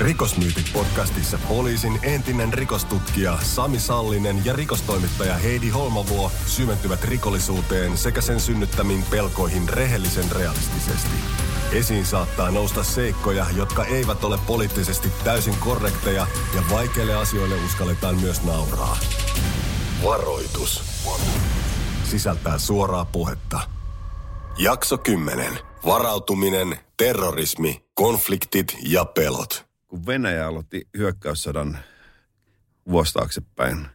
Rikosmyytit podcastissa poliisin entinen rikostutkija Sami Sallinen ja rikostoimittaja Heidi Holmavuo syventyvät rikollisuuteen sekä sen synnyttämiin pelkoihin rehellisen realistisesti. Esiin saattaa nousta seikkoja, jotka eivät ole poliittisesti täysin korrekteja ja vaikeille asioille uskalletaan myös nauraa. Varoitus. Sisältää suoraa puhetta. Jakso 10. Varautuminen, terrorismi, konfliktit ja pelot. Kun Venäjä aloitti hyökkäyssodan vuosi taaksepäin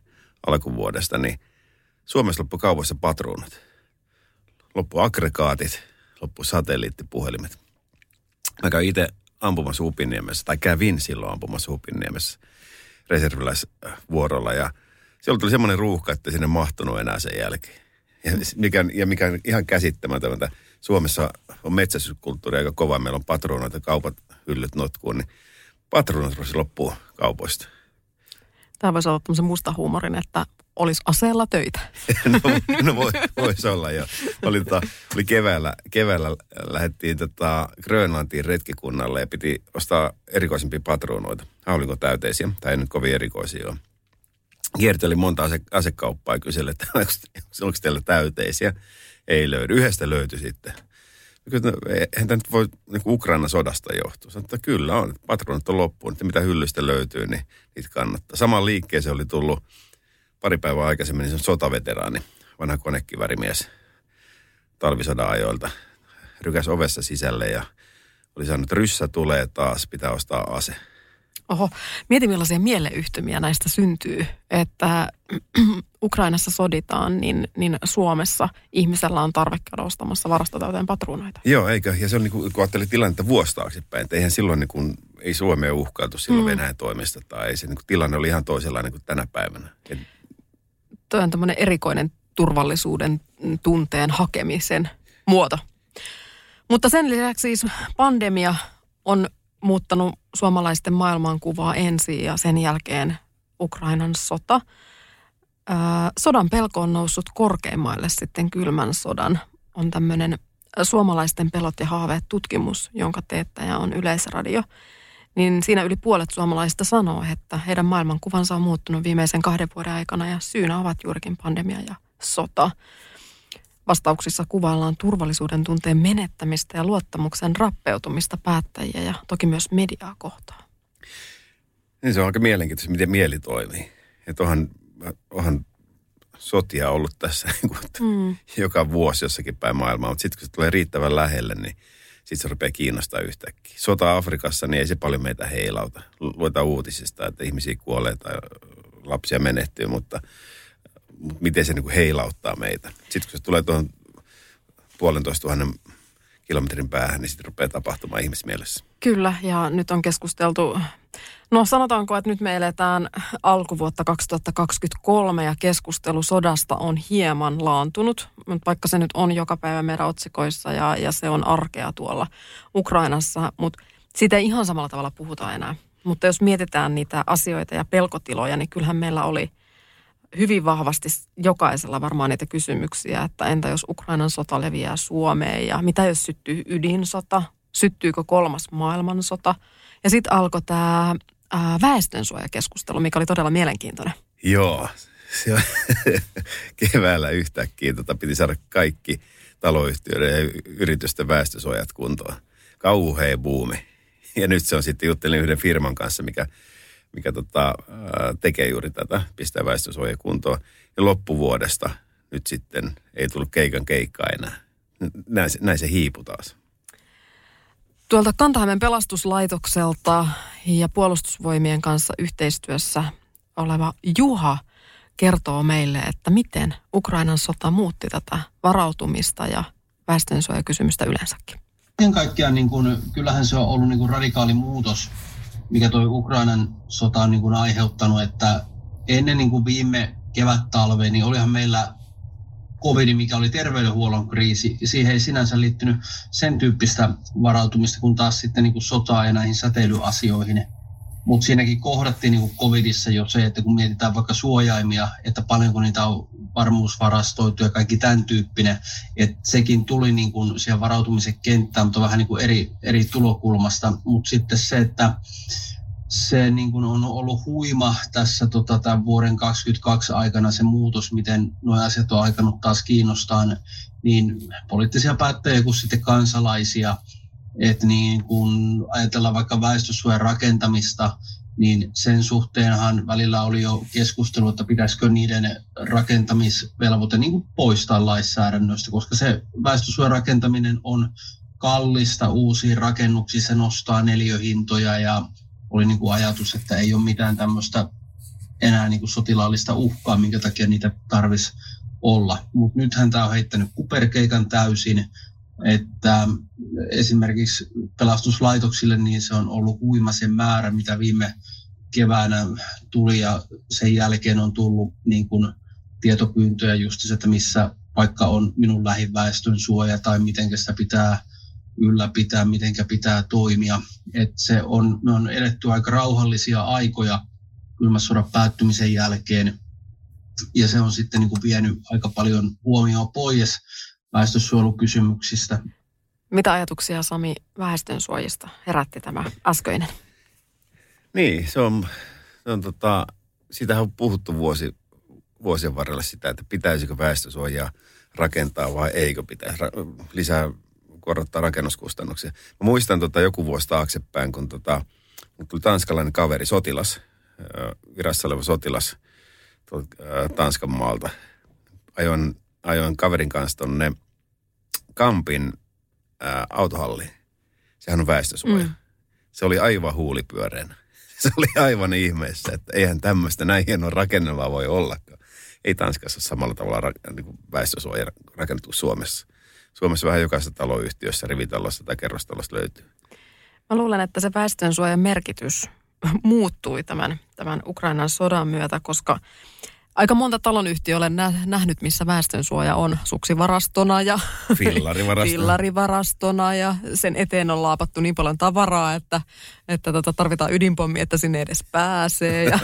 alkuvuodesta, niin Suomessa loppu kaupoissa patruunat. Loppu aggregaatit, loppu satelliittipuhelimet. Mä käyn itse ampumassa Upiniemessä, tai kävin silloin ampumassa Upiniemessä reserviläisvuorolla. Ja siellä tuli semmoinen ruuhka, että sinne mahtunut enää sen jälkeen. Ja mikä, ja mikä on ihan käsittämätöntä. Suomessa on metsästyskulttuuri aika kova. Meillä on patruunoita, kaupat hyllyt notkuun, niin patruunat rupesi loppuu kaupoista. Tämä voisi olla tämmöisen musta huumorin, että olisi aseella töitä. No, no voi, voisi olla jo. Oli, tota, oli keväällä, keväällä lähdettiin tota Grönlantiin retkikunnalle ja piti ostaa erikoisempia patruunoita. Haulinko täyteisiä, tai ei nyt kovin erikoisia ole. Kierteli monta ase, asekauppaa ja kyseli, että onko, onko teillä täyteisiä. Ei löydy. Yhdestä löytyi sitten. Kyllä, no, eihän tämä nyt voi niin Ukraina sodasta johtua. Sanoin, että kyllä on, patruunat on loppuun, että mitä hyllystä löytyy, niin niitä kannattaa. Samaan liikkeeseen oli tullut pari päivää aikaisemmin niin sotaveteraani, vanha konekivärimies talvisodan ajoilta. Rykäs ovessa sisälle ja oli sanonut, että ryssä tulee taas, pitää ostaa ase. Oho, mieti millaisia mieleyhtymiä näistä syntyy, että Ukrainassa soditaan, niin, niin Suomessa ihmisellä on tarve käydä ostamassa varastotäyteen patruunoita. Joo, eikö? Ja se on niin kuin, kun ajattelee tilannetta vuosi taaksepäin, että eihän silloin niin kuin, ei Suomea uhkailtu silloin mm. Venäjän toimesta tai ei se niin kuin, tilanne oli ihan toisenlainen kuin tänä päivänä. Et, Tuo on tämmöinen erikoinen turvallisuuden tunteen hakemisen muoto. Mutta sen lisäksi siis pandemia on muuttanut suomalaisten maailmankuvaa ensin ja sen jälkeen Ukrainan sota. Sodan pelko on noussut korkeimmaille sitten kylmän sodan. On tämmöinen suomalaisten pelot ja haaveet tutkimus, jonka teettäjä on Yleisradio. Niin siinä yli puolet suomalaisista sanoo, että heidän maailmankuvansa on muuttunut viimeisen kahden vuoden aikana ja syynä ovat juurikin pandemia ja sota. Vastauksissa kuvaillaan turvallisuuden tunteen menettämistä ja luottamuksen rappeutumista päättäjiä ja toki myös mediaa kohtaan. niin se on aika mielenkiintoista, miten mieli toimii. Että onhan, onhan sotia ollut tässä niin kuin, Mm. joka vuosi jossakin päin maailmaa, mutta sitten kun se tulee riittävän lähelle, niin sitten se rupeaa kiinnostaa yhtäkkiä. Sota Afrikassa, niin ei se paljon meitä heilauta. Lu- Luetaan uutisista, että ihmisiä kuolee tai lapsia menehtyy, mutta, mutta miten se niin heilauttaa meitä. Sitten kun se tulee tuohon puolentoista tuhannen kilometrin päähän, niin sitten rupeaa tapahtumaan ihmismielessä. Kyllä, ja nyt on keskusteltu, no sanotaanko, että nyt me eletään alkuvuotta 2023 ja keskustelu sodasta on hieman laantunut, mutta vaikka se nyt on joka päivä meidän otsikoissa ja, ja se on arkea tuolla Ukrainassa, mutta siitä ei ihan samalla tavalla puhuta enää. Mutta jos mietitään niitä asioita ja pelkotiloja, niin kyllähän meillä oli hyvin vahvasti jokaisella varmaan niitä kysymyksiä, että entä jos Ukrainan sota leviää Suomeen ja mitä jos syttyy ydinsota, syttyykö kolmas maailmansota. Ja sitten alkoi tämä väestönsuojakeskustelu, mikä oli todella mielenkiintoinen. Joo, se on keväällä yhtäkkiä tota, piti saada kaikki taloyhtiöiden ja yritysten väestösuojat kuntoon. Kauhea buumi. Ja nyt se on sitten juttelin yhden firman kanssa, mikä, mikä tota, tekee juuri tätä, pistää väestösuoja kuntoon. Ja loppuvuodesta nyt sitten ei tullut keikan keikkaa enää. Näin, se- näin se hiipu taas. Tuolta Kantahämeen pelastuslaitokselta ja puolustusvoimien kanssa yhteistyössä oleva Juha kertoo meille, että miten Ukrainan sota muutti tätä varautumista ja väestönsuojakysymystä yleensäkin. Kaiken kaikkiaan niin kuin, kyllähän se on ollut niin kuin radikaali muutos mikä toi Ukrainan sota on niin kuin aiheuttanut, että ennen niin kuin viime kevät-talvea, niin olihan meillä covid, mikä oli terveydenhuollon kriisi, siihen ei sinänsä liittynyt sen tyyppistä varautumista, kun taas sitten niin kuin sotaa ja näihin säteilyasioihin. Mutta siinäkin kohdattiin niin kuin covidissa jo se, että kun mietitään vaikka suojaimia, että paljonko niitä on varmuusvarastoitu ja kaikki tämän tyyppinen, että sekin tuli niin kuin siihen varautumisen kenttään, mutta vähän niin kuin eri, eri tulokulmasta. Mutta sitten se, että se niin kuin on ollut huima tässä tota, tämän vuoden 2022 aikana se muutos, miten nuo asiat on aikanut taas kiinnostaa niin poliittisia päättäjiä kuin sitten kansalaisia. Että niin kun ajatellaan vaikka väestösuojan rakentamista, niin sen suhteenhan välillä oli jo keskustelu, että pitäisikö niiden rakentamisvelvoite niin kuin poistaa lainsäädännöstä, koska se väestösuojan rakentaminen on kallista uusiin rakennuksiin, se nostaa neliöhintoja ja oli niin kuin ajatus, että ei ole mitään tämmöistä enää niin kuin sotilaallista uhkaa, minkä takia niitä tarvitsisi olla. Mutta nythän tämä on heittänyt kuperkeikan täysin, että esimerkiksi pelastuslaitoksille niin se on ollut huima sen määrä, mitä viime keväänä tuli ja sen jälkeen on tullut niin kuin tietopyyntöjä just että missä vaikka on minun lähiväestön suoja tai miten sitä pitää ylläpitää, miten pitää toimia. Et se on, me on eletty aika rauhallisia aikoja kylmän sodan päättymisen jälkeen, ja se on sitten niin kuin vienyt aika paljon huomioon pois väestönsuojelukysymyksistä. Mitä ajatuksia Sami väestönsuojista herätti tämä äskeinen? Niin, se on, se on tota, sitähän on puhuttu vuosi, vuosien varrella sitä, että pitäisikö väestösuojaa rakentaa vai eikö pitäisi lisää korottaa rakennuskustannuksia. Mä muistan tota joku vuosi taaksepäin, kun tota, tuli tanskalainen kaveri, sotilas, virassa oleva sotilas Tanskan maalta. Ajoin, ajoin kaverin kanssa tonne Kampin ää, autohalliin. Sehän on väestösuoja. Mm. Se oli aivan huulipyöreänä. Se oli aivan ihmeessä, että eihän tämmöistä näin hienoa rakennelmaa voi ollakaan. Ei Tanskassa samalla tavalla ra- niin väestösuoja rakennettu Suomessa. Suomessa vähän jokaisessa taloyhtiössä, rivitalossa tai kerrostalossa löytyy. Mä luulen, että se väestönsuojan merkitys muuttui tämän, tämän Ukrainan sodan myötä, koska aika monta talonyhtiöä olen nähnyt, missä väestönsuoja on suksivarastona ja fillarivarastona. fillarivarastona ja sen eteen on laapattu niin paljon tavaraa, että, että tota, tarvitaan ydinpommi, että sinne edes pääsee. Ja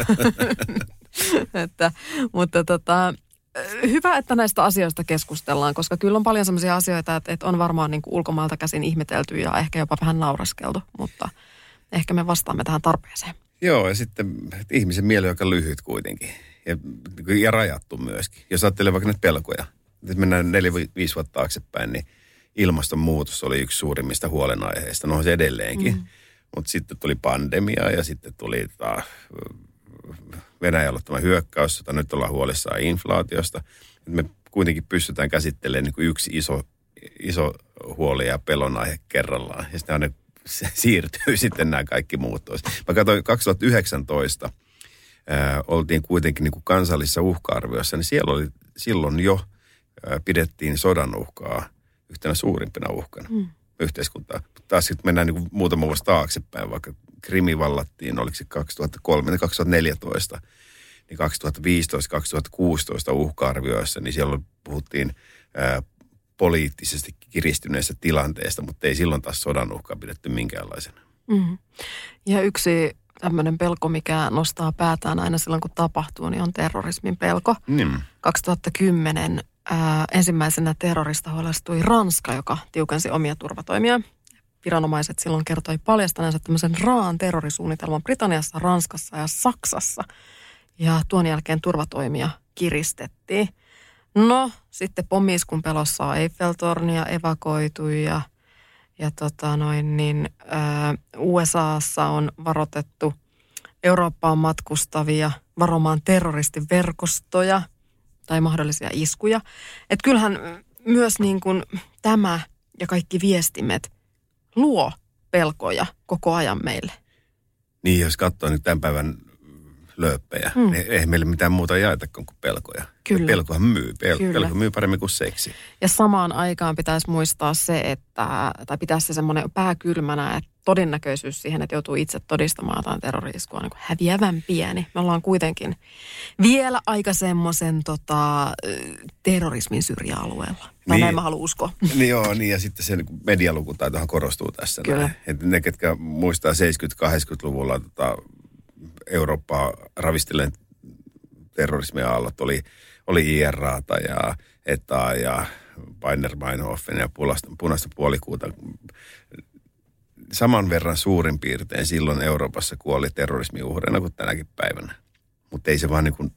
että, mutta tota, hyvä, että näistä asioista keskustellaan, koska kyllä on paljon sellaisia asioita, että, että on varmaan niin kuin ulkomailta käsin ihmetelty ja ehkä jopa vähän nauraskeltu, mutta ehkä me vastaamme tähän tarpeeseen. Joo, ja sitten ihmisen mieli on aika lyhyt kuitenkin ja, ja rajattu myöskin. Jos ajattelee vaikka näitä pelkoja, että mennään neljä, viisi vuotta taaksepäin, niin ilmastonmuutos oli yksi suurimmista huolenaiheista. No se edelleenkin. Mm. Mutta sitten tuli pandemia ja sitten tuli taas Venäjän aloittama hyökkäys, jota nyt ollaan huolissaan inflaatiosta. Me kuitenkin pystytään käsittelemään niin kuin yksi iso, iso huoli ja pelon aihe kerrallaan. Ja sitten ne siirtyy sitten nämä kaikki muut toista. Mä katsoin 2019, ää, oltiin kuitenkin niin kuin kansallisessa uhka-arviossa, niin siellä oli silloin jo ää, pidettiin sodan uhkaa yhtenä suurimpina uhkana mm. yhteiskuntaa. Taas sitten mennään niin kuin muutama vuosi taaksepäin, vaikka Krimi vallattiin, oliko se 2003 2014, niin 2015-2016 uhka-arvioissa, niin siellä puhuttiin ää, poliittisesti kiristyneestä tilanteesta, mutta ei silloin taas sodan uhkaa pidetty minkäänlaisena. Mm. Ja yksi tämmöinen pelko, mikä nostaa päätään aina silloin, kun tapahtuu, niin on terrorismin pelko. Mm. 2010 ää, ensimmäisenä terrorista huolestui Ranska, joka tiukensi omia turvatoimia viranomaiset silloin kertoi paljastaneensa tämmöisen raan terrorisuunnitelman Britanniassa, Ranskassa ja Saksassa. Ja tuon jälkeen turvatoimia kiristettiin. No, sitten pommiiskun pelossa Eiffeltornia evakoitu ja, ja tota noin, niin, USAssa on varoitettu Eurooppaan matkustavia varomaan terroristiverkostoja tai mahdollisia iskuja. Et kyllähän myös niin kuin tämä ja kaikki viestimet luo pelkoja koko ajan meille. Niin, jos katsoo nyt tämän päivän lööppejä, mm. niin ei meille mitään muuta jaeta kuin pelkoja. Kyllä. Ja pelkohan myy. Pel- Kyllä. Pelko myy paremmin kuin seksi. Ja samaan aikaan pitäisi muistaa se, että, tai pitäisi se semmoinen pääkylmänä, että todennäköisyys siihen, että joutuu itse todistamaan jotain terroriiskua on niin häviävän pieni. Me ollaan kuitenkin vielä aika semmoisen tota, terrorismin syrjäalueella. Tai niin, näin mä haluan uskoa. Niin joo, niin ja sitten se niin medialukutaitohan korostuu tässä. Kyllä. Näin. Että ne, ketkä muistaa 70-80-luvulla tota, Eurooppaa ravistellen terrorismia aallot, oli, oli IRAta ja ETA ja Bainer Meinhofen ja punaista, punaista puolikuuta. Saman verran suurin piirtein silloin Euroopassa kuoli terrorismiuhreina kuin tänäkin päivänä. Mutta ei se vaan niin kuin,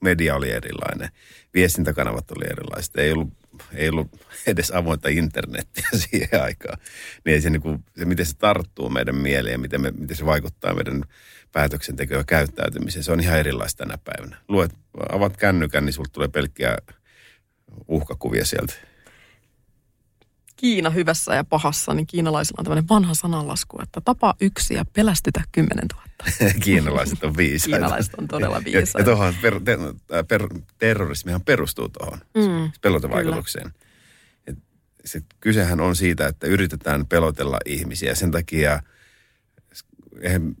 media oli erilainen. Viestintäkanavat oli erilaiset. Ei ollut, ei ollut edes avointa internettiä siihen aikaan. Niin ei se, niin kuin, se, miten se tarttuu meidän mieleen ja miten, me, miten se vaikuttaa meidän päätöksentekoon ja käyttäytymiseen, se on ihan erilaista tänä päivänä. Luet, avat kännykän, niin sulta tulee pelkkiä uhkakuvia sieltä. Kiina hyvässä ja pahassa, niin kiinalaisilla on tämmöinen vanha sananlasku, että tapa yksi ja pelästytä kymmenen tuhatta. Kiinalaiset on viisaita. Kiinalaiset on todella viisaita. Ja, ja tuohon per, ter, per, terrorismihan perustuu tuohon mm. Et se, kysehän on siitä, että yritetään pelotella ihmisiä. Sen takia eihän,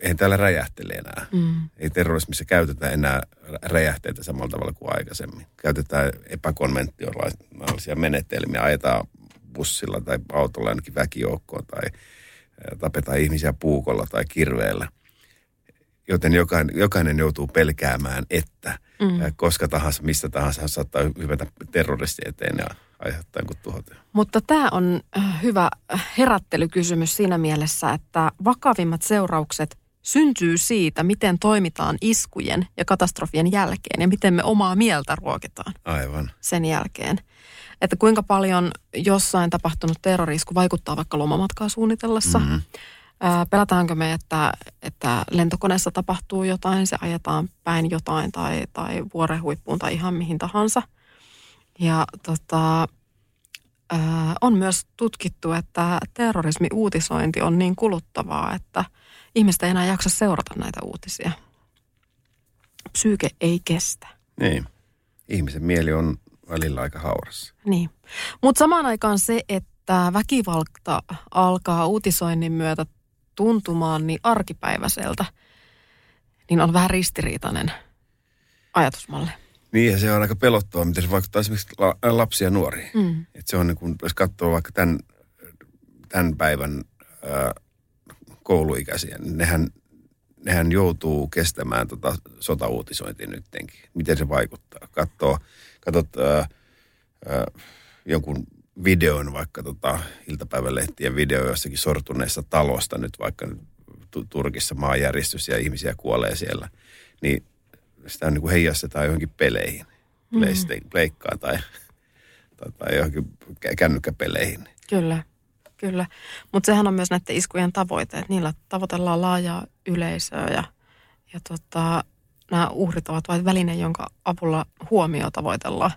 eihän täällä räjähtele enää. Mm. Ei terrorismissa käytetä enää räjähteitä samalla tavalla kuin aikaisemmin. Käytetään epäkonventionaalisia menetelmiä, ajetaan bussilla tai autolla ainakin väkijoukkoon tai tapetaan ihmisiä puukolla tai kirveellä. Joten jokainen, jokainen joutuu pelkäämään, että mm. koska tahansa, mistä tahansa saattaa hyvätä terroristi eteen ja aiheuttaa jonkun tuhota. Mutta tämä on hyvä herättelykysymys siinä mielessä, että vakavimmat seuraukset syntyy siitä, miten toimitaan iskujen ja katastrofien jälkeen ja miten me omaa mieltä ruokitaan. Aivan. Sen jälkeen. Että kuinka paljon jossain tapahtunut terrorisku vaikuttaa vaikka lomamatkaa suunnitellessa. Mm-hmm. pelätäänkö me, että, että lentokoneessa tapahtuu jotain, se ajetaan päin jotain tai, tai vuorehuippuun tai ihan mihin tahansa. Ja tota, on myös tutkittu, että terrorismi-uutisointi on niin kuluttavaa, että ihmistä ei enää jaksa seurata näitä uutisia. Psyyke ei kestä. Niin. Ihmisen mieli on välillä aika haurassa. Niin. Mutta samaan aikaan se, että väkivalta alkaa uutisoinnin myötä tuntumaan niin arkipäiväiseltä, niin on vähän ristiriitainen ajatusmalli. Niin, ja se on aika pelottavaa, miten se vaikuttaa esimerkiksi lapsia ja nuoria. Mm. Et se on niin kuin, jos katsoo vaikka tämän, tämän päivän ää, kouluikäisiä, niin nehän, nehän joutuu kestämään tota sotauutisointia nyttenkin. Miten se vaikuttaa? Katsoo, katsot ää, ää, jonkun videon, vaikka tota, iltapäivälehtien video jossakin sortuneessa talosta nyt vaikka Turkissa maanjäristys ja ihmisiä kuolee siellä, niin sitä niin kuin heijastetaan johonkin peleihin, mm. pleikkaan tai, tai, tai johonkin kännykkäpeleihin. Kyllä, kyllä. Mutta sehän on myös näiden iskujen tavoite, että niillä tavoitellaan laajaa yleisöä ja, ja tota, nämä uhrit ovat vain väline, jonka avulla huomio tavoitellaan.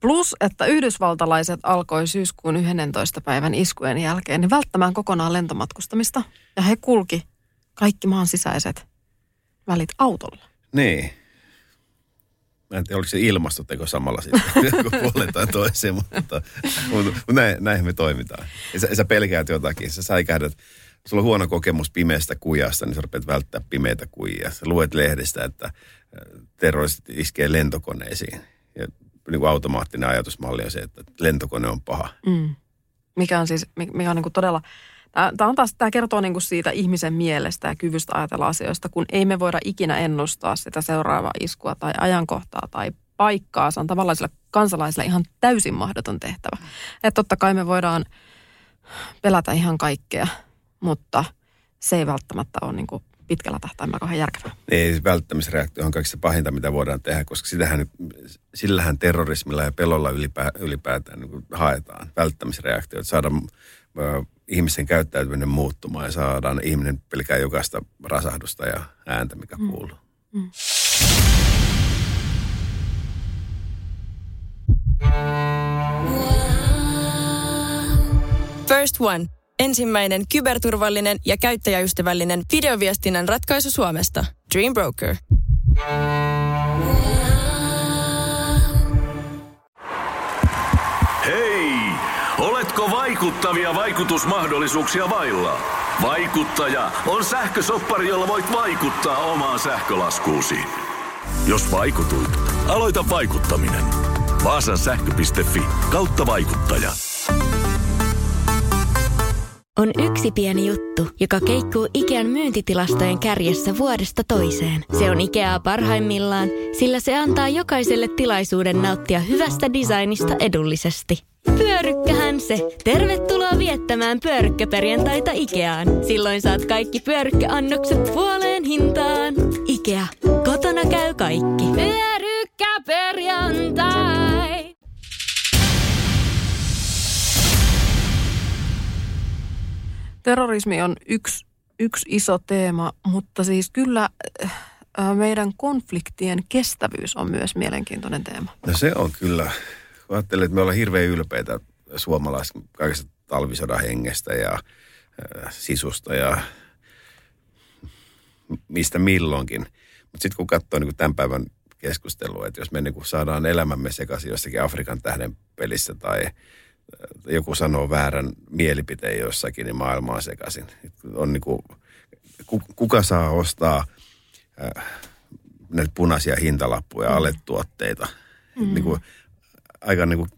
Plus, että yhdysvaltalaiset alkoi syyskuun 11. päivän iskujen jälkeen niin välttämään kokonaan lentomatkustamista. Ja he kulki kaikki maan sisäiset välit autolla. Niin. En tiedä, oliko se ilmastoteko samalla sitten, kun puoletaan toiseen, mutta, mutta, mutta näin, näin me toimitaan. Ja sä, sä pelkäät jotakin, sä säikähdät, sulla on huono kokemus pimeästä kujasta, niin sä rupeat välttää pimeitä kujia. Sä luet lehdestä, että äh, terroristit iskee lentokoneisiin. Ja niin kuin automaattinen ajatusmalli on se, että lentokone on paha. Mm. Mikä on siis, mikä on niin kuin todella Tämä, on taas, tämä kertoo niin kuin siitä ihmisen mielestä ja kyvystä ajatella asioista, kun ei me voida ikinä ennustaa sitä seuraavaa iskua tai ajankohtaa tai paikkaa. Se on tavallaan kansalaisille ihan täysin mahdoton tehtävä. Että totta kai me voidaan pelätä ihan kaikkea, mutta se ei välttämättä ole niin kuin pitkällä tähtäimellä kauhean järkevää. Ei, välttämisreaktio on kaikista pahinta, mitä voidaan tehdä, koska sitähän, sillähän terrorismilla ja pelolla ylipä, ylipäätään niin haetaan. Välttämisreaktio, että saada ihmisen käyttäytyminen muuttumaan ja saadaan ihminen pelkää jokaista rasahdusta ja ääntä, mikä mm. kuuluu. Mm. First One. Ensimmäinen kyberturvallinen ja käyttäjäystävällinen videoviestinnän ratkaisu Suomesta. Dream Broker. Hei! Oletko vaikuttavia vaikutusmahdollisuuksia vailla? Vaikuttaja on sähkösoppari, jolla voit vaikuttaa omaan sähkölaskuusi. Jos vaikutuit, aloita vaikuttaminen. Vaasan sähkö.fi kautta vaikuttaja. On yksi pieni juttu, joka keikkuu Ikean myyntitilastojen kärjessä vuodesta toiseen. Se on Ikeaa parhaimmillaan, sillä se antaa jokaiselle tilaisuuden nauttia hyvästä designista edullisesti. Pyörykkähän se! Tervetuloa viettämään pyörykkäperjantaita Ikeaan. Silloin saat kaikki pyörykkäannokset puoleen hintaan. Ikea. Kotona käy kaikki. Pyörykkäperjantai! Terrorismi on yksi, yksi iso teema, mutta siis kyllä äh, meidän konfliktien kestävyys on myös mielenkiintoinen teema. No se on kyllä. Kun ajattelin, että me ollaan hirveän ylpeitä suomalaiset kaikesta talvisodan hengestä ja äh, sisusta ja mistä milloinkin. Mutta sitten kun katsoo niin tämän päivän keskustelua, että jos me niin saadaan elämämme sekaisin jossakin Afrikan tähden pelissä tai äh, joku sanoo väärän mielipiteen jossakin, niin maailma on sekaisin. On niin kuin, kuka saa ostaa äh, näitä punaisia hintalappuja, mm. aletuotteita. Mm. Niin kuin, aika niin kuin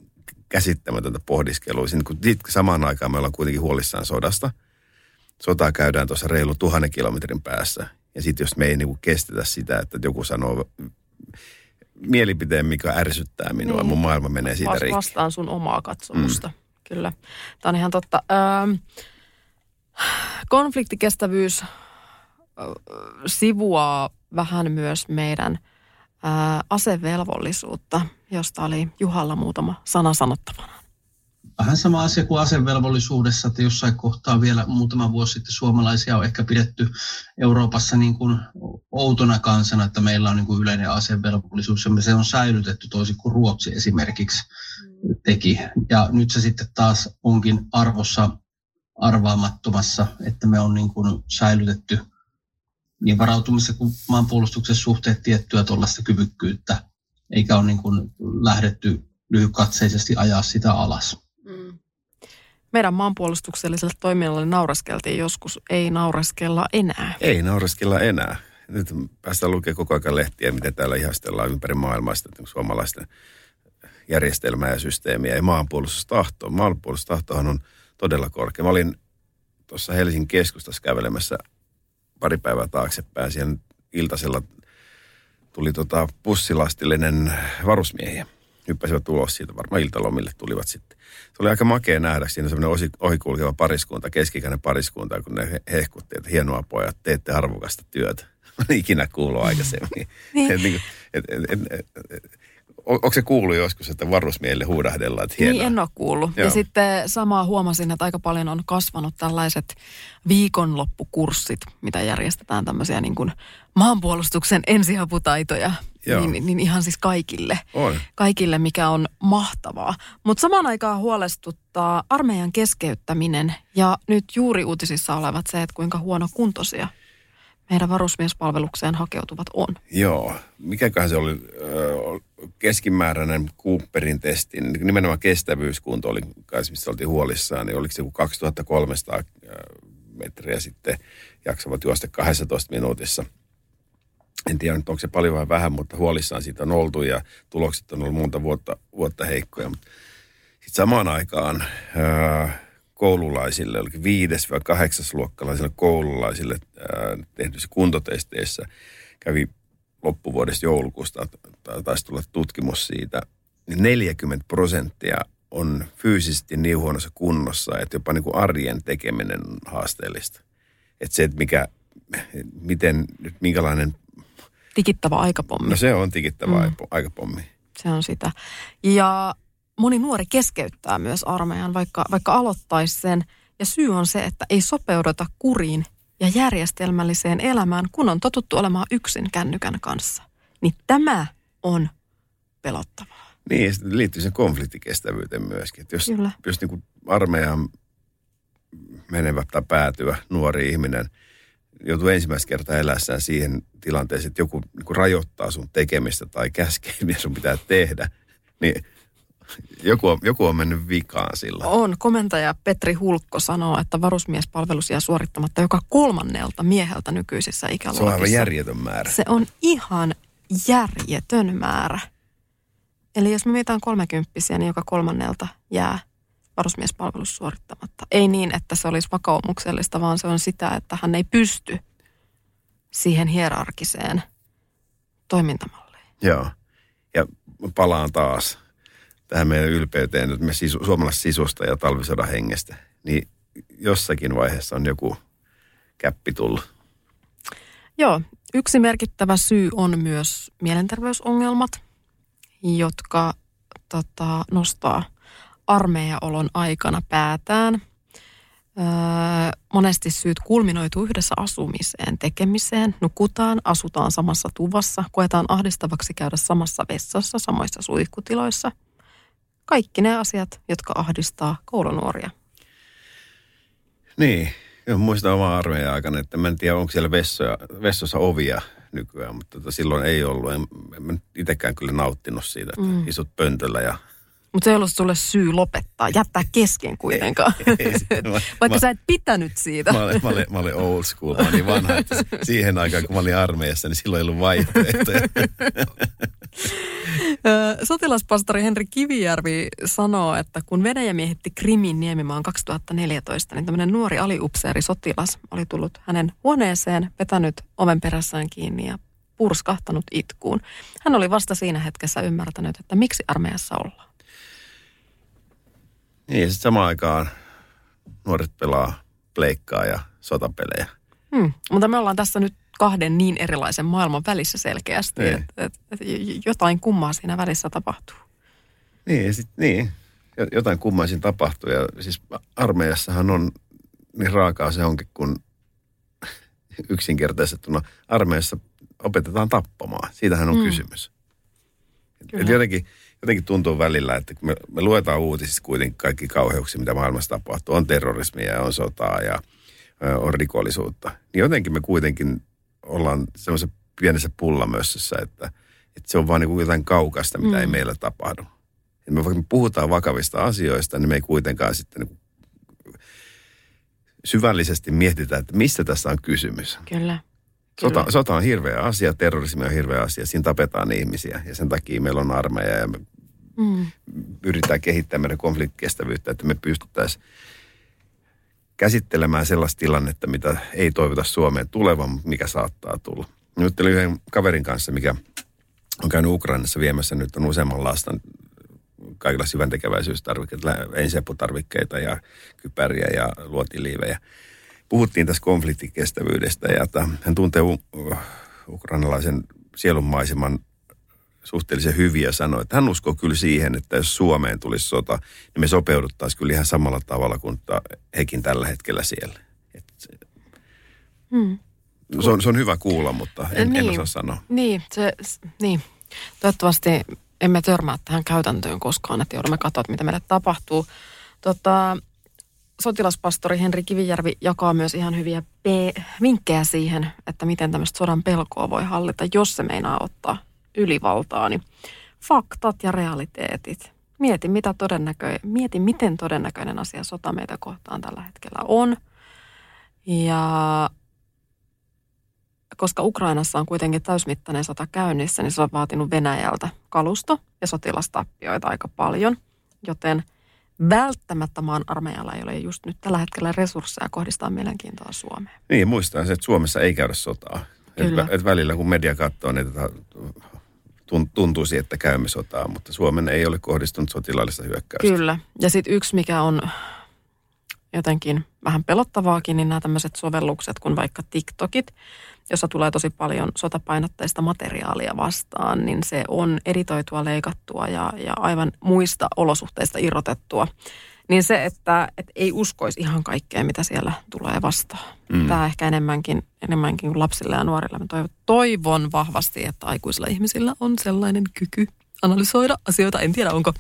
käsittämätöntä pohdiskelua. Niin kuin, samaan aikaan me ollaan kuitenkin huolissaan sodasta. Sotaa käydään tuossa reilu tuhannen kilometrin päässä. Ja sitten jos me ei niin kuin kestetä sitä, että joku sanoo mielipiteen, mikä ärsyttää minua. Niin. Mun maailma menee siitä rikki. Vastaan sun omaa katsomusta. Mm. Kyllä. Tämä on ihan totta. Öö, konfliktikestävyys sivuaa vähän myös meidän asevelvollisuutta, josta oli Juhalla muutama sana sanottavana vähän sama asia kuin asevelvollisuudessa, että jossain kohtaa vielä muutama vuosi sitten suomalaisia on ehkä pidetty Euroopassa niin kuin outona kansana, että meillä on niin kuin yleinen asevelvollisuus ja se on säilytetty toisin kuin Ruotsi esimerkiksi teki. Ja nyt se sitten taas onkin arvossa arvaamattomassa, että me on niin kuin säilytetty niin varautumissa kuin maanpuolustuksen suhteet tiettyä tuollaista kyvykkyyttä, eikä ole niin kuin lähdetty lyhytkatseisesti ajaa sitä alas. Mm. Meidän maanpuolustukselliselle toiminnalle nauraskeltiin joskus, ei nauraskella enää. Ei nauraskella enää. Nyt päästään lukemaan koko ajan lehtiä, miten täällä ihastellaan ympäri maailmaa sitä suomalaisten järjestelmää ja systeemiä ja maanpuolustustahtoa. Maanpuolustustahtohan on todella korkea. Mä olin tuossa Helsingin keskustassa kävelemässä pari päivää taaksepäin. Siellä iltasella tuli tota pussilastillinen varusmiehiä hyppäsivät ulos siitä, varmaan iltalomille tulivat sitten. Se oli aika makea nähdä siinä semmoinen ohikulkeva pariskunta, keskikäinen pariskunta, kun ne hehkutti, että hienoa pojat, teette arvokasta työtä. Mä en ikinä kuullut aikaisemmin. niin. et, niin, et, et, et, et, onko se kuullut joskus, että varusmiehille huudahdellaan, että hienoa? Niin, en ole kuullut. Joo. Ja sitten samaa huomasin, että aika paljon on kasvanut tällaiset viikonloppukurssit, mitä järjestetään tämmöisiä niin kuin maanpuolustuksen ensiaputaitoja. Niin, niin ihan siis kaikille. On. Kaikille, mikä on mahtavaa. Mutta samaan aikaan huolestuttaa armeijan keskeyttäminen ja nyt juuri uutisissa olevat se, että kuinka huono kuntoisia meidän varusmiespalvelukseen hakeutuvat on. Joo. Mikäköhän se oli keskimääräinen Cooperin testi, nimenomaan kestävyyskunto oli, missä oltiin huolissaan, niin oliko se joku 2300 metriä sitten jaksavat juosta 12 minuutissa. En tiedä nyt onko se paljon vai vähän, mutta huolissaan siitä on oltu ja tulokset on ollut monta vuotta, vuotta heikkoja. Sitten samaan aikaan koululaisille, eli viides- vai kahdeksasluokkalaisille koululaisille tehdyissä kuntotesteissä kävi loppuvuodesta joulukuusta, taisi tulla tutkimus siitä, niin 40 prosenttia on fyysisesti niin huonossa kunnossa, että jopa niin kuin arjen tekeminen on haasteellista. Että se, että mikä, miten, nyt minkälainen... Tikittävä aikapommi. No se on tikittävä mm. aikapommi. Se on sitä. Ja moni nuori keskeyttää myös armeijan, vaikka, vaikka aloittaisi sen. Ja syy on se, että ei sopeuduta kuriin ja järjestelmälliseen elämään, kun on totuttu olemaan yksin kännykän kanssa. Niin tämä on pelottavaa. Niin, se liittyy sen konfliktikestävyyteen myöskin. Että jos, Kyllä. jos niin armeijan menevä tai päätyä nuori ihminen joutuu ensimmäistä kertaa elässään siihen tilanteeseen, että joku niin rajoittaa sun tekemistä tai käskee, mitä sun pitää tehdä, niin joku, on, joku on mennyt vikaan silloin. On. Komentaja Petri Hulkko sanoo, että varusmiespalvelus jää suorittamatta joka kolmannelta mieheltä nykyisissä Se on ikäluokissa. aivan järjetön määrä. Se on ihan järjetön määrä. Eli jos me mietitään kolmekymppisiä, niin joka kolmannelta jää varusmiespalvelus suorittamatta. Ei niin, että se olisi vakaumuksellista, vaan se on sitä, että hän ei pysty siihen hierarkiseen toimintamalliin. Joo. Ja palaan taas tähän meidän ylpeyteen nyt me sisu, suomalaisesta sisusta ja talvisodan hengestä. Niin jossakin vaiheessa on joku käppi tullut. Joo, yksi merkittävä syy on myös mielenterveysongelmat, jotka tota, nostaa armeijaolon aikana päätään. Öö, monesti syyt kulminoituu yhdessä asumiseen, tekemiseen, nukutaan, asutaan samassa tuvassa, koetaan ahdistavaksi käydä samassa vessassa, samoissa suihkutiloissa. Kaikki ne asiat, jotka ahdistaa koulunuoria. Niin, Joo, muistan omaa armeijan aikana, että mä en tiedä, onko siellä vessoja, vessossa ovia nykyään, mutta tota, silloin ei ollut. En, en itsekään kyllä nauttinut siitä, että mm. isot pöntöllä ja Mutta se ei ollut sulle syy lopettaa, jättää kesken kuitenkaan. ei se- mä- Vaikka mä- sä et pitänyt siitä. Mä olin, mä, olin, mä olin old school, mä olin vanha, että siihen aikaan kun mä olin armeijassa, niin silloin ei ollut vaihtoehtoja. Sotilaspastori Henri Kivijärvi sanoo, että kun Venäjä miehitti Krimin niemimaan 2014, niin tämmöinen nuori aliupseeri sotilas oli tullut hänen huoneeseen, vetänyt oven perässään kiinni ja purskahtanut itkuun. Hän oli vasta siinä hetkessä ymmärtänyt, että miksi armeijassa ollaan. Niin, ja sitten samaan aikaan nuoret pelaa pleikkaa ja sotapelejä. Hmm. Mutta me ollaan tässä nyt kahden niin erilaisen maailman välissä selkeästi, Niin. että et, et jotain kummaa siinä välissä tapahtuu. Niin, sit, niin. Jo- jotain kummaisin tapahtuu. Ja siis armeijassahan on niin raakaa se onkin, kun yksinkertaisettuna armeijassa opetetaan tappamaan. Siitähän on Mm. kysymys. Kyllä. Et jotenkin, jotenkin tuntuu välillä, että kun me, me luetaan uutisista kuitenkin kaikki kauheuksia, mitä maailmassa tapahtuu. On terrorismia ja on sotaa ja on rikollisuutta. Niin jotenkin me kuitenkin ollaan semmoisessa pienessä pullamössössä, että, että se on vaan niin jotain kaukasta, mitä mm. ei meillä tapahdu. Et me vaikka me puhutaan vakavista asioista, niin me ei kuitenkaan sitten niin syvällisesti mietitä, että mistä tässä on kysymys. Kyllä. Sota, sota on hirveä asia, terrorismi on hirveä asia, siinä tapetaan ihmisiä ja sen takia meillä on armeija ja me Mm. yritetään kehittää meidän konfliktikestävyyttä, että me pystyttäisiin käsittelemään sellaista tilannetta, mitä ei toivota Suomeen tulevan, mikä saattaa tulla. Nyt oli yhden kaverin kanssa, mikä on käynyt Ukrainassa viemässä nyt on useamman lastan kaikilla syvän tekeväisyystarvikkeita, lä- ensiaputarvikkeita ja kypäriä ja luotiliivejä. Puhuttiin tässä konfliktikestävyydestä ja että hän tuntee u- ukrainalaisen sielunmaiseman suhteellisen hyvin ja sanoi, että hän uskoo kyllä siihen, että jos Suomeen tulisi sota, niin me sopeuduttaisiin kyllä ihan samalla tavalla kuin hekin tällä hetkellä siellä. Et se, Mm. se, on, se on hyvä kuulla, mutta en, Niin. en osaa sanoa. Niin, se, niin. Toivottavasti emme törmää tähän käytäntöön koskaan, että joudumme katsoa, mitä meille tapahtuu. Tota, sotilaspastori Henri Kivijärvi jakaa myös ihan hyviä vinkkejä siihen, että miten tämmöistä sodan pelkoa voi hallita, jos se meinaa ottaa ylivaltaa. Niin faktat ja realiteetit. Mieti, mitä todennäkö- mieti, miten todennäköinen asia sota meitä kohtaan tällä hetkellä on. Ja koska Ukrainassa on kuitenkin täysmittainen sota käynnissä, niin se on vaatinut Venäjältä kalusto- ja sotilastappioita aika paljon. Joten välttämättä maan armeijalla ei ole just nyt tällä hetkellä resursseja kohdistaa mielenkiintoa Suomeen. Niin, muistaa se, että Suomessa ei käydä sotaa. Kyllä. Et, et välillä kun media katsoo, tun- tuntuisi, että käymme sotaa, mutta Suomen ei ole kohdistunut sotilaallista hyökkäystä. Kyllä. Ja sitten yksi, mikä on jotenkin vähän pelottavaakin, niin nämä tämmöiset sovellukset kuin vaikka TikTokit, jossa tulee tosi paljon sotapainotteista materiaalia vastaan, niin se on editoitua, leikattua ja, ja aivan muista olosuhteista irrotettua. Niin se, että, että ei uskoisi ihan kaikkea, mitä siellä tulee vastaan. Mm. Tämä ehkä enemmänkin, enemmänkin kuin lapsille ja nuorille. Mä toivon, toivon vahvasti, että aikuisilla ihmisillä on sellainen kyky analysoida asioita. En tiedä, onko.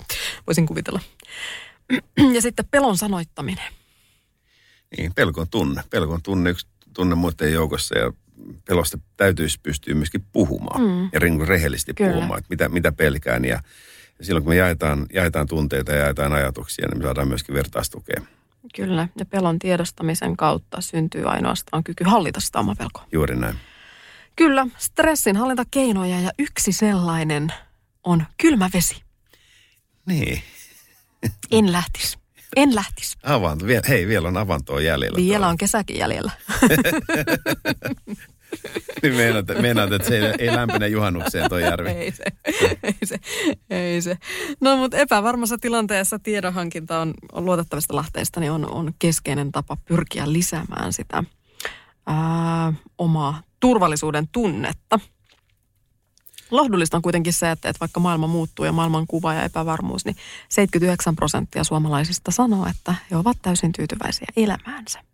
Voisin kuvitella. Ja sitten pelon sanoittaminen. Niin, pelkon tunne. Pelkon tunne yksi tunne muiden joukossa ja pelosta täytyisi pystyä myöskin puhumaan. Mm. Ja rehellisesti Kyllä. puhumaan, että mitä, mitä pelkään ja Ja silloin kun me jaetaan, jaetaan tunteita ja jaetaan ajatuksia, niin me saadaan myöskin vertaistukea. Kyllä, ja pelon tiedostamisen kautta syntyy ainoastaan kyky hallita sitä omaa pelkoa. Juuri näin. Kyllä, stressin hallintakeinoja ja yksi sellainen on kylmä vesi. Niin. En lähtisi. En lähtisi. Avanto. Hei, vielä on avantoa jäljellä. Vielä tuolla. on kesäkin jäljellä. Niin meinaat, meinaat, että se ei, ei lämpene juhannukseen toi järvi. Ei se, ei se, ei se. No mutta epävarmassa tilanteessa tiedonhankinta on, on luotettavista lähteistä, niin on, on keskeinen tapa pyrkiä lisäämään sitä ää, omaa turvallisuuden tunnetta. Lohdullista on kuitenkin se, että, että vaikka maailma muuttuu ja maailman kuva ja epävarmuus, niin 79 prosenttia suomalaisista sanoo, että he ovat täysin tyytyväisiä elämäänsä.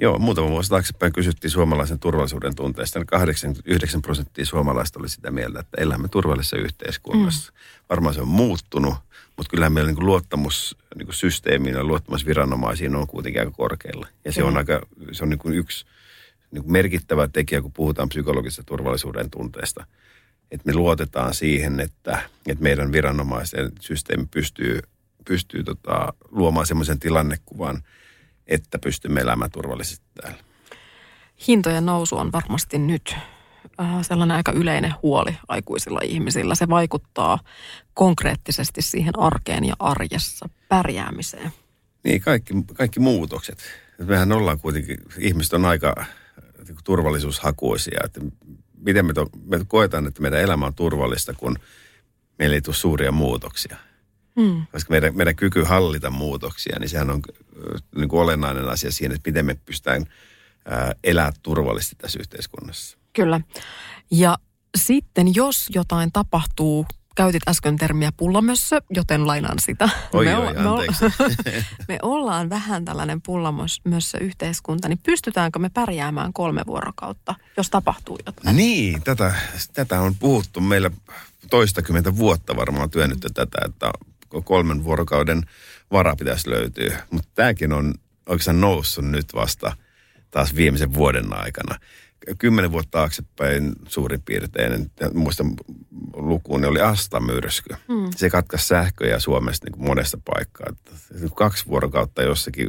Joo, muutama vuosi taaksepäin kysyttiin suomalaisen turvallisuuden tunteesta. niin 89 prosenttia suomalaista oli sitä mieltä, että elämme turvallisessa yhteiskunnassa. Mm. Varmaan se on muuttunut, mutta kyllähän meillä niin luottamus niin systeemiin ja luottamus viranomaisiin on kuitenkin aika korkealla. Ja se on, aika, se on niin kuin yksi niin kuin merkittävä tekijä, kun puhutaan psykologisesta turvallisuuden tunteesta. Että me luotetaan siihen, että, että meidän viranomaisten systeemi pystyy, pystyy tota, luomaan semmoisen tilannekuvan, että pystymme elämään turvallisesti täällä. Hintojen nousu on varmasti nyt äh, sellainen aika yleinen huoli aikuisilla ihmisillä. Se vaikuttaa konkreettisesti siihen arkeen ja arjessa pärjäämiseen. Niin, kaikki, kaikki muutokset. Mehän ollaan kuitenkin, ihmiset on aika niin kuin turvallisuushakuisia. Että miten me, to, me koetaan, että meidän elämä on turvallista, kun meillä ei tule suuria muutoksia. Hmm. Koska meidän, meidän kyky hallita muutoksia, niin sehän on niin kuin olennainen asia siinä, että miten me pystytään ää, elää turvallisesti tässä yhteiskunnassa. Kyllä. Ja sitten jos jotain tapahtuu, käytit äsken termiä pullamössö, joten lainaan sitä. Oi, me, oi, me, ol- anteeksi. me ollaan vähän tällainen pullamössö yhteiskunta, niin pystytäänkö me pärjäämään kolme vuorokautta, jos tapahtuu jotain? Niin, tätä, tätä on puhuttu meillä toistakymmentä vuotta varmaan työnnytty tätä, että kolmen vuorokauden vara pitäisi löytyä. Mutta tämäkin on oikeastaan noussut nyt vasta taas viimeisen vuoden aikana. Kymmenen vuotta taaksepäin suurin piirtein, en muista lukuun, niin oli Asta-myrsky. Hmm. Se katkaisi sähköjä Suomesta niin monesta paikkaa. Kaksi vuorokautta jossakin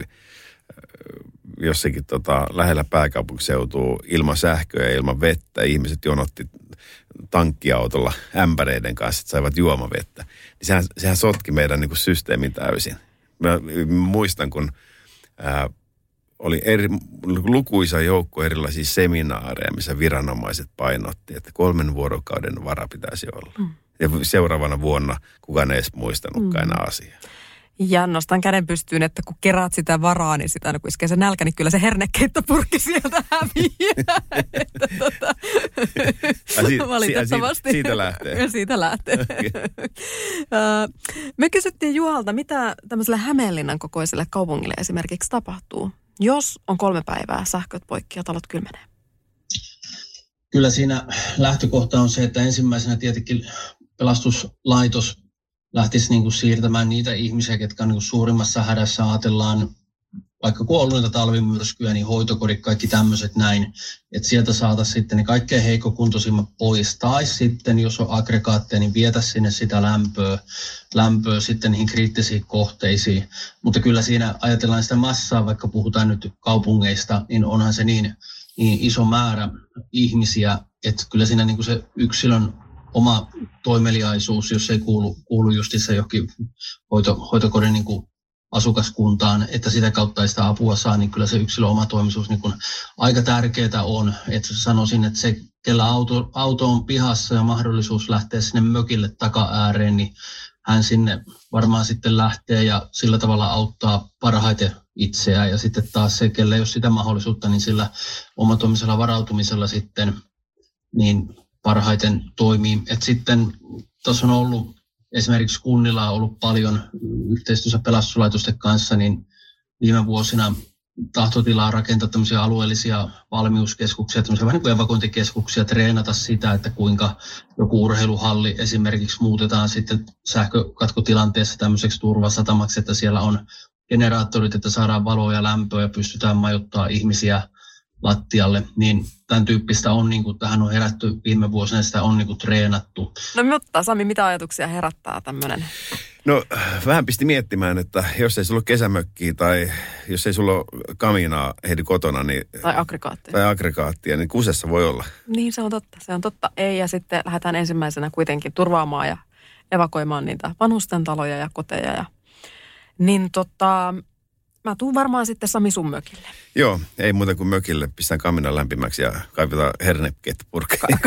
jossakin tota, lähellä pääkaupunkiseutua ilman sähköä ja ilman vettä. Ihmiset jonotti tankkiautolla ämpäreiden kanssa, että saivat juomavettä. Niin sehän, sehän sotki meidän niin kuin systeemin täysin. Mä muistan, kun ää, oli eri, lukuisa joukko erilaisia seminaareja, missä viranomaiset painotti, että kolmen vuorokauden vara pitäisi olla. Mm. Ja seuraavana vuonna kukaan ei edes muistanutkaan mm. enää asiaa. Ja nostan käden pystyyn, että kun keraat sitä varaa, niin sitä aina kun iskee se nälkä, niin kyllä se hernekeittopurkki sieltä häviää. että tota, Ai si- valitettavasti. si- siitä lähtee. Ja siitä lähtee. Ö, Me kysyttiin Juhalta, mitä tämmöiselle Hämeenlinnan kokoiselle kaupungille esimerkiksi tapahtuu, jos on kolme päivää sähköt poikki ja talot kylmenee. Kyllä siinä lähtökohta on se, että ensimmäisenä tietenkin pelastuslaitos lähtisi niin kuin siirtämään niitä ihmisiä, ketkä on niin kuin suurimmassa hädässä. Ajatellaan vaikka niitä talvimyrskyjä, niin hoitokodit, kaikki tämmöiset näin, että sieltä saataisiin sitten ne kaikkein heikkokuntoisimmat pois. Tai sitten, jos on aggregaatteja, niin vietä sinne sitä lämpöä, lämpöä sitten niihin kriittisiin kohteisiin. Mutta kyllä siinä ajatellaan sitä massaa, vaikka puhutaan nyt kaupungeista, niin onhan se niin, niin iso määrä ihmisiä, että kyllä siinä niin kuin se yksilön oma toimeliaisuus, jos ei kuulu, kuulu justissa johonkin hoito, hoitokodin niin kuin asukaskuntaan, että sitä kautta ei sitä apua saa, niin kyllä se yksilön oma toimisuus niin kuin aika tärkeää on. Että sanoisin, että se, kellä auto, auto on pihassa ja mahdollisuus lähteä sinne mökille taka-ääreen, niin hän sinne varmaan sitten lähtee ja sillä tavalla auttaa parhaiten itseään. Ja sitten taas se, kelle ei ole sitä mahdollisuutta, niin sillä omatoimisella varautumisella sitten niin parhaiten toimii. Et sitten tuossa on ollut esimerkiksi kunnilla on ollut paljon yhteistyössä pelastuslaitosten kanssa, niin viime vuosina tahtotilaa rakentaa tämmöisiä alueellisia valmiuskeskuksia, tämmöisiä vähän niin kuin evakuointikeskuksia, treenata sitä, että kuinka joku urheiluhalli esimerkiksi muutetaan sitten sähkökatkotilanteessa tämmöiseksi turvasatamaksi, että siellä on generaattorit, että saadaan valoa ja lämpöä ja pystytään majoittamaan ihmisiä lattialle, niin tämän tyyppistä on, niin kuin, tähän on herätty viime vuosina, sitä on niin kuin, treenattu. No mutta Sami, mitä ajatuksia herättää tämmöinen? No vähän pisti miettimään, että jos ei sulla ole kesämökkiä tai jos ei sulla ole kaminaa heidi kotona, niin, Tai aggregaattia. tai aggregaattia, niin kusessa voi olla. Niin se on totta, se on totta. Ei ja sitten lähdetään ensimmäisenä kuitenkin turvaamaan ja evakuoimaan niitä vanhusten taloja ja koteja. Ja... Niin tota, mä tuun varmaan sitten Sami sun mökille. Joo, ei muuta kuin mökille. Pistän kaminan lämpimäksi ja kaivetaan hernekkeet purkkiin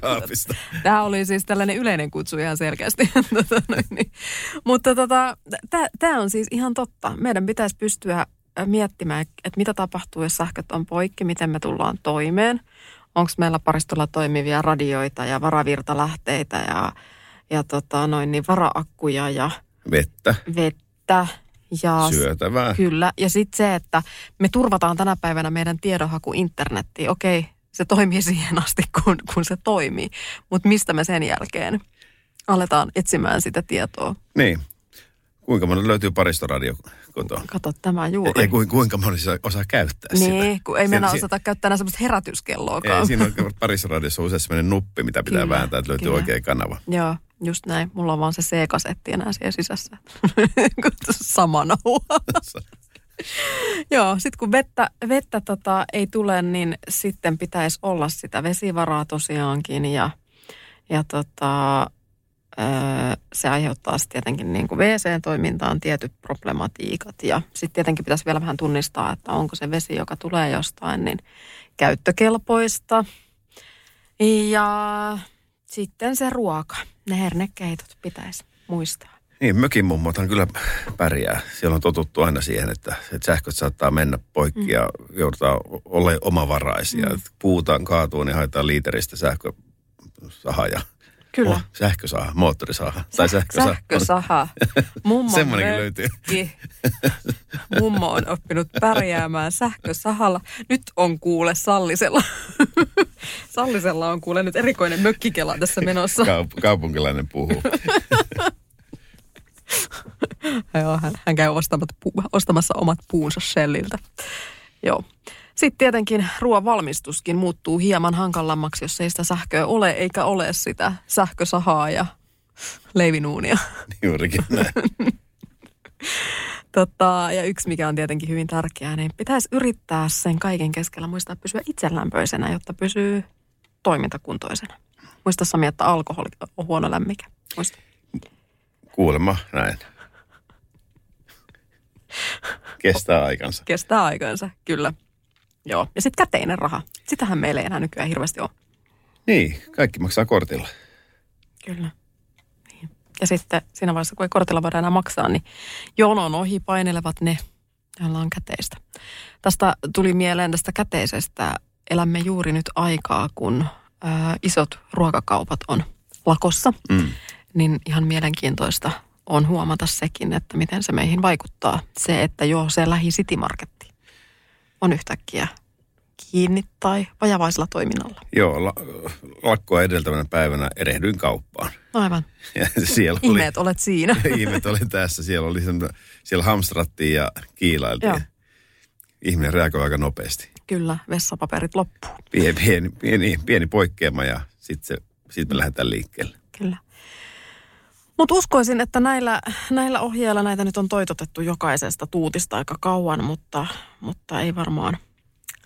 kaapista. Tämä oli siis tällainen yleinen kutsu ihan selkeästi. Tota niin. Mutta tota, tämä on siis ihan totta. Meidän pitäisi pystyä äh, miettimään, että mitä tapahtuu, jos sähköt on poikki, miten me tullaan toimeen. Onko meillä paristolla toimivia radioita ja varavirtalähteitä ja, ja tota noin, niin varaakkuja ja Vettä, vettä. Ja syötävää. Kyllä. Ja sitten se, että me turvataan tänä päivänä meidän tiedonhaku internettiin. Okei, se toimii siihen asti, kun, kun se toimii. Mutta mistä me sen jälkeen aletaan etsimään sitä tietoa? Niin. Kuinka moni löytyy paristoradio kotoa? Kato tämä juuri. Ku, kuinka moni saa- osaa käyttää sitä? niin, kun ei mennä si- osata käyttää enää semmoista herätyskelloakaan. Ei, siinä on parissaradiossa usein sellainen nuppi, mitä pitää Kyllä, vääntää, että löytyy kyllä. oikea kanava. Joo, just näin. Mulla on vaan se C-kasetti enää siellä sisässä. Sama nauha. Joo, sitten kun vettä, vettä tota, ei tule, niin sitten pitäisi olla sitä vesivaraa tosiaankin. Ja, ja tota, öö, se aiheuttaa sitten tietenkin niin kuin WC-toimintaan tietyt problematiikat. Ja sitten tietenkin pitäisi vielä vähän tunnistaa, että onko se vesi, joka tulee jostain, niin käyttökelpoista. Ja sitten se ruoka, ne hernekeitot pitäisi muistaa. Niin, mökin mummothan kyllä pärjää. Siellä on totuttu aina siihen, että, että sähköt saattaa mennä poikki mm. ja joudutaan olemaan omavaraisia. Mm. Puutaan kaatuu, niin haetaan liiteristä sähkösaha ja Kyllä. Oh, sähkösaha, moottorisaha. Tai sähkösaha. Sähkösaha. Mummon Semmoinenkin löytyy. Mummo on oppinut pärjäämään sähkösahalla. Nyt on kuule Sallisella. Sallisella on kuule nyt erikoinen mökkikela tässä menossa. Kaup- kaupunkilainen puhuu. Joo, hän, hän käy ostamassa, ostamassa omat puunsa Shelliltä. Joo. Sitten tietenkin ruoan valmistuskin muuttuu hieman hankalammaksi, jos ei sitä sähköä ole, eikä ole sitä sähkösahaa ja leivinuunia. Juurikin näin. Tota, ja yksi, mikä on tietenkin hyvin tärkeää, niin pitäisi yrittää sen kaiken keskellä muistaa pysyä itselämpöisenä, jotta pysyy toimintakuntoisena. Muista Sami, että alkoholi on huono lämmike. Muista. Kuulemma näin. Kestää aikansa. Kestää aikansa, kyllä. Joo. Ja sitten käteinen raha. Sitähän meillä ei enää nykyään hirveästi ole. Niin, kaikki maksaa kortilla. Kyllä. Niin. Ja sitten siinä vaiheessa, kun ei kortilla voida enää maksaa, niin jonon ohi painelevat ne, joilla on käteistä. Tästä tuli mieleen tästä käteisestä. Elämme juuri nyt aikaa, kun ää, isot ruokakaupat on lakossa. Mm. Niin ihan mielenkiintoista on huomata sekin, että miten se meihin vaikuttaa. Se, että jo se lähi City Marketti on yhtäkkiä kiinni tai vajavaisella toiminnalla. Joo, la- lakkoa edeltävänä päivänä erehdyin kauppaan. Aivan. Ja siellä oli, Ihmeet, olet siinä. ihmet oli tässä. Siellä, oli semmo- siellä hamstrattiin ja kiilailtiin. Joo. Ihminen reagoi aika nopeasti. Kyllä, vessapaperit loppuu. Pieni, pieni, pieni, pieni poikkeama ja sitten sit me lähdetään liikkeelle. Kyllä. Mutta uskoisin, että näillä, näillä ohjeilla näitä nyt on toitotettu jokaisesta tuutista aika kauan, mutta, mutta ei varmaan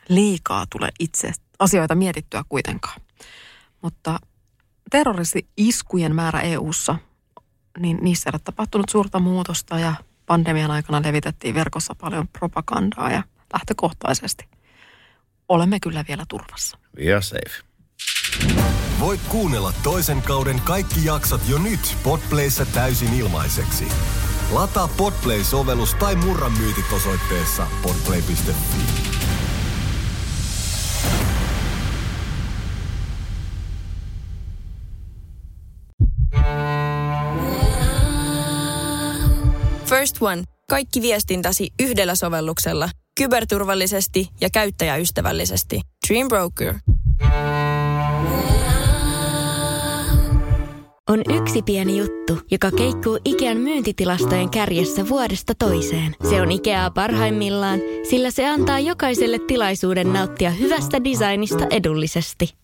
liikaa tule itse asioita mietittyä kuitenkaan. Mutta terroristi-iskujen määrä EU:ssa, niin niissä ei ole tapahtunut suurta muutosta ja pandemian aikana levitettiin verkossa paljon propagandaa ja lähtökohtaisesti olemme kyllä vielä turvassa. We are safe. Voit kuunnella toisen kauden kaikki jaksot jo nyt Podplayssä täysin ilmaiseksi. Lataa Podplay-sovellus tai murra myytit osoitteessa podplay.fi. First One. Kaikki viestintäsi yhdellä sovelluksella. Kyberturvallisesti ja käyttäjäystävällisesti. Dream Broker. on yksi pieni juttu, joka keikkuu Ikean myyntitilastojen kärjessä vuodesta toiseen. Se on Ikeaa parhaimmillaan, sillä se antaa jokaiselle tilaisuuden nauttia hyvästä designista edullisesti.